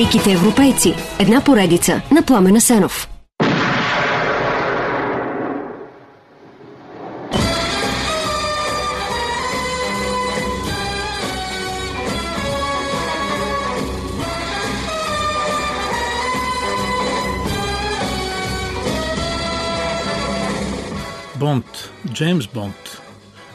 Великите европейци. Една поредица на Пламена Сенов. Бонд, Джеймс Бонд,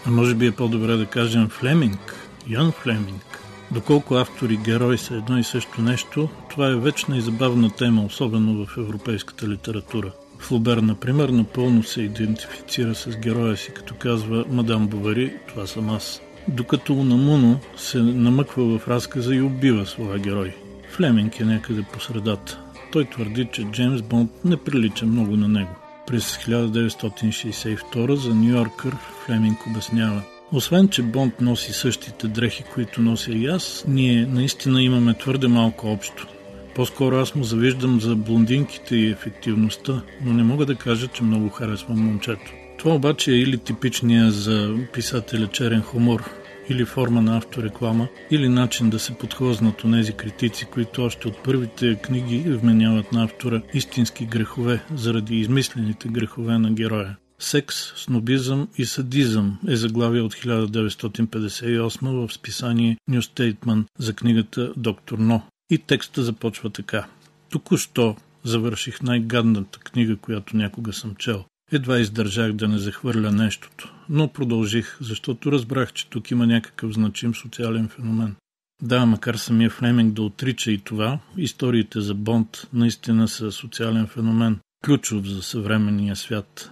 а може би е по-добре да кажем Флеминг, Йон Флеминг. Доколко автор и герой са едно и също нещо, това е вечна и забавна тема, особено в европейската литература. Флобер, например, напълно се идентифицира с героя си, като казва «Мадам Бовари, това съм аз». Докато Унамуно се намъква в разказа и убива своя герой. Флеминг е някъде по средата. Той твърди, че Джеймс Бонд не прилича много на него. През 1962 за Нью Йоркър Флеминг обяснява – освен, че Бонд носи същите дрехи, които нося и аз, ние наистина имаме твърде малко общо. По-скоро аз му завиждам за блондинките и ефективността, но не мога да кажа, че много харесвам момчето. Това обаче е или типичния за писателя черен хумор, или форма на автореклама, или начин да се подхлъзнат онези критици, които още от първите книги вменяват на автора истински грехове заради измислените грехове на героя. Секс, снобизъм и садизъм е заглавие от 1958 в списание New Statement за книгата Доктор Но. И текста започва така. Току-що завърших най-гадната книга, която някога съм чел. Едва издържах да не захвърля нещото, но продължих, защото разбрах, че тук има някакъв значим социален феномен. Да, макар самия Флеминг да отрича и това, историите за Бонд наистина са социален феномен, ключов за съвременния свят.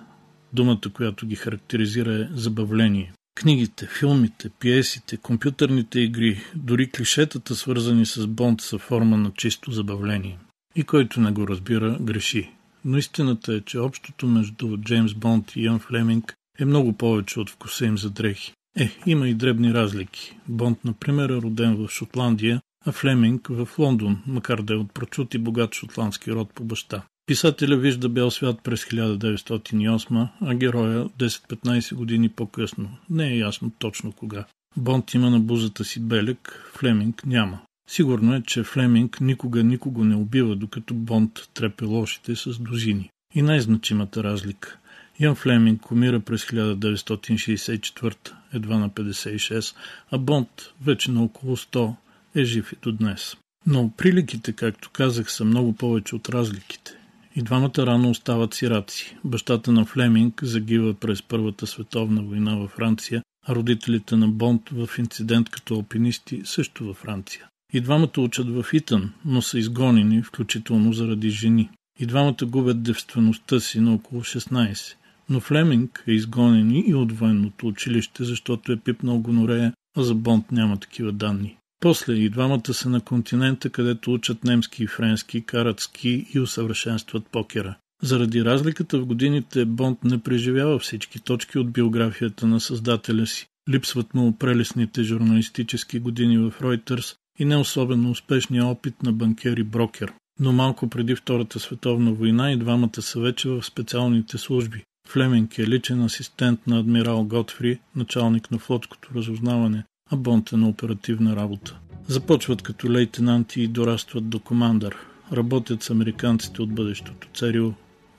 Думата, която ги характеризира е забавление. Книгите, филмите, пиесите, компютърните игри, дори клишетата, свързани с Бонд, са форма на чисто забавление. И който не го разбира, греши. Но истината е, че общото между Джеймс Бонд и Ян Флеминг е много повече от вкуса им за дрехи. Е, има и дребни разлики. Бонд, например, е роден в Шотландия, а Флеминг в Лондон, макар да е от прочут и богат шотландски род по баща. Писателя вижда бял свят през 1908, а героя 10-15 години по-късно. Не е ясно точно кога. Бонд има на бузата си белек, Флеминг няма. Сигурно е, че Флеминг никога никого не убива, докато Бонд трепе лошите с дозини. И най-значимата разлика. Ян Флеминг умира през 1964, едва на 56, а Бонд, вече на около 100, е жив и до днес. Но приликите, както казах, са много повече от разликите. И двамата рано остават сираци. Бащата на Флеминг загива през Първата световна война във Франция, а родителите на Бонд в инцидент като алпинисти също във Франция. И двамата учат в Итън, но са изгонени, включително заради жени. И двамата губят девствеността си на около 16. Но Флеминг е изгонен и от военното училище, защото е пипнал гонорея, а за Бонд няма такива данни. После и двамата са на континента, където учат немски и френски, карат ски и усъвършенстват покера. Заради разликата в годините Бонд не преживява всички точки от биографията на създателя си. Липсват му прелесните журналистически години в Reuters и не особено успешния опит на банкер и брокер. Но малко преди Втората световна война и двамата са вече в специалните служби. Флеминг е личен асистент на адмирал Готфри, началник на флотското разузнаване, а Бонд е на оперативна работа. Започват като лейтенанти и дорастват до командър. Работят с американците от бъдещото ЦРУ,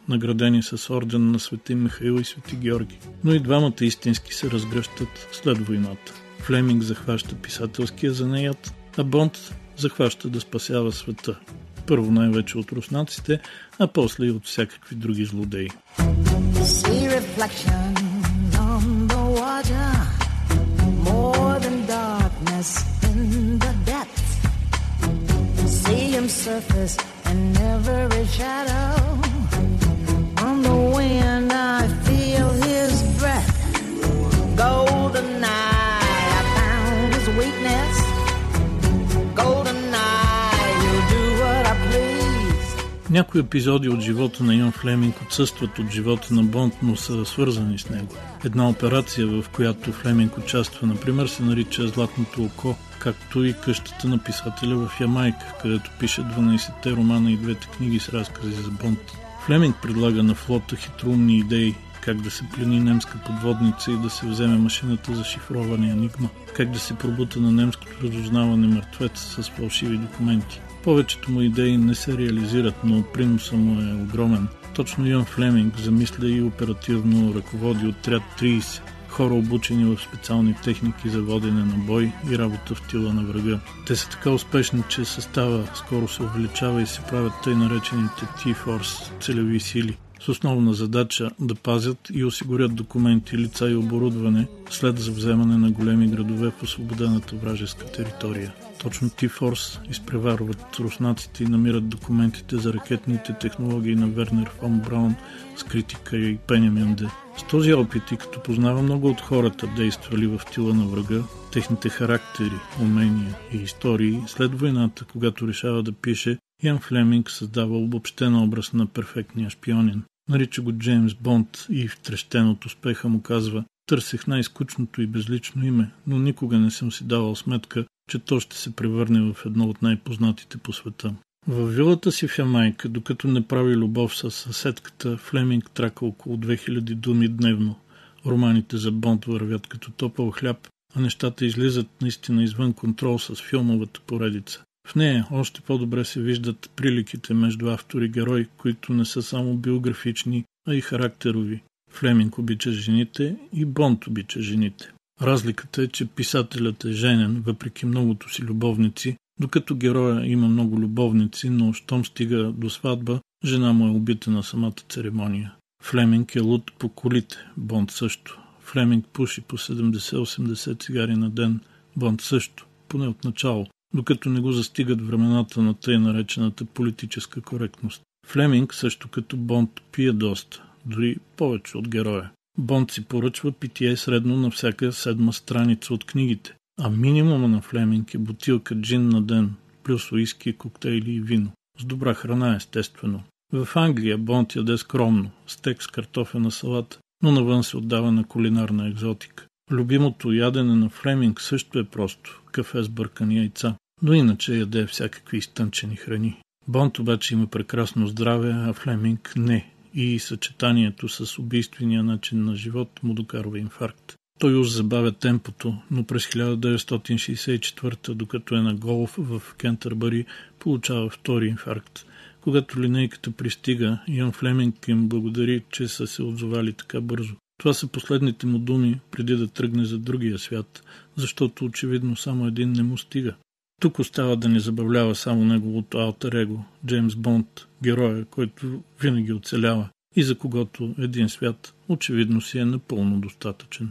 наградени с орден на Свети Михаил и Свети Георги. Но и двамата истински се разгръщат след войната. Флеминг захваща писателския занаят, а Бонд захваща да спасява света. Първо най-вече от руснаците, а после и от всякакви други злодеи. See reflection on the water, darkness in the depths. See him surface in every shadow. Някои епизоди от живота на Йон Флеминг отсъстват от живота на Бонд, но са свързани с него. Една операция, в която Флеминг участва, например, се нарича Златното око, както и къщата на писателя в Ямайка, където пише 12-те романа и двете книги с разкази за Бонд. Флеминг предлага на флота хитроумни идеи, как да се плени немска подводница и да се вземе машината за шифроване Енигма, как да се пробута на немското разузнаване мъртвец с фалшиви документи. Повечето му идеи не се реализират, но приноса му е огромен. Точно Йон Флеминг замисля и оперативно ръководи отряд 30, хора обучени в специални техники за водене на бой и работа в тила на врага. Те са така успешни, че състава скоро се увеличава и се правят тъй наречените T-Force целеви сили с основна задача да пазят и осигурят документи, лица и оборудване след завземане на големи градове в освободената вражеска територия. Точно Тифорс изпреварват руснаците и намират документите за ракетните технологии на Вернер фон Браун, скритика и Пенемюнде. С този опит и като познава много от хората, действали в тила на врага, техните характери, умения и истории, след войната, когато решава да пише, Ян Флеминг създава обобщен образ на перфектния шпионин. Нарича го Джеймс Бонд и втрещен от успеха му казва Търсех най-скучното и безлично име, но никога не съм си давал сметка, че то ще се превърне в едно от най-познатите по света. В вилата си в Ямайка, докато не прави любов с съседката, Флеминг трака около 2000 думи дневно. Романите за Бонд вървят като топъл хляб, а нещата излизат наистина извън контрол с филмовата поредица. В нея още по-добре се виждат приликите между автор и герой, които не са само биографични, а и характерови. Флеминг обича жените и Бонд обича жените. Разликата е, че писателят е женен, въпреки многото си любовници, докато героя има много любовници, но щом стига до сватба, жена му е убита на самата церемония. Флеминг е луд по колите, Бонд също. Флеминг пуши по 70-80 цигари на ден, Бонд също, поне от начало докато не го застигат времената на тъй наречената политическа коректност. Флеминг, също като Бонд, пие доста, дори повече от героя. Бонд си поръчва питие средно на всяка седма страница от книгите, а минимума на Флеминг е бутилка джин на ден, плюс уиски, коктейли и вино. С добра храна, естествено. В Англия Бонд яде скромно, стек с картофена салата, но навън се отдава на кулинарна екзотика. Любимото ядене на Флеминг също е просто – кафе с бъркани яйца но иначе яде всякакви изтънчени храни. Бонд обаче има прекрасно здраве, а Флеминг не и съчетанието с убийствения начин на живот му докарва инфаркт. Той уж забавя темпото, но през 1964, докато е на голф в Кентърбъри, получава втори инфаркт. Когато линейката пристига, Ян Флеминг им благодари, че са се отзовали така бързо. Това са последните му думи, преди да тръгне за другия свят, защото очевидно само един не му стига. Тук остава да ни забавлява само неговото алтер его, Джеймс Бонд, героя, който винаги оцелява и за когото един свят очевидно си е напълно достатъчен.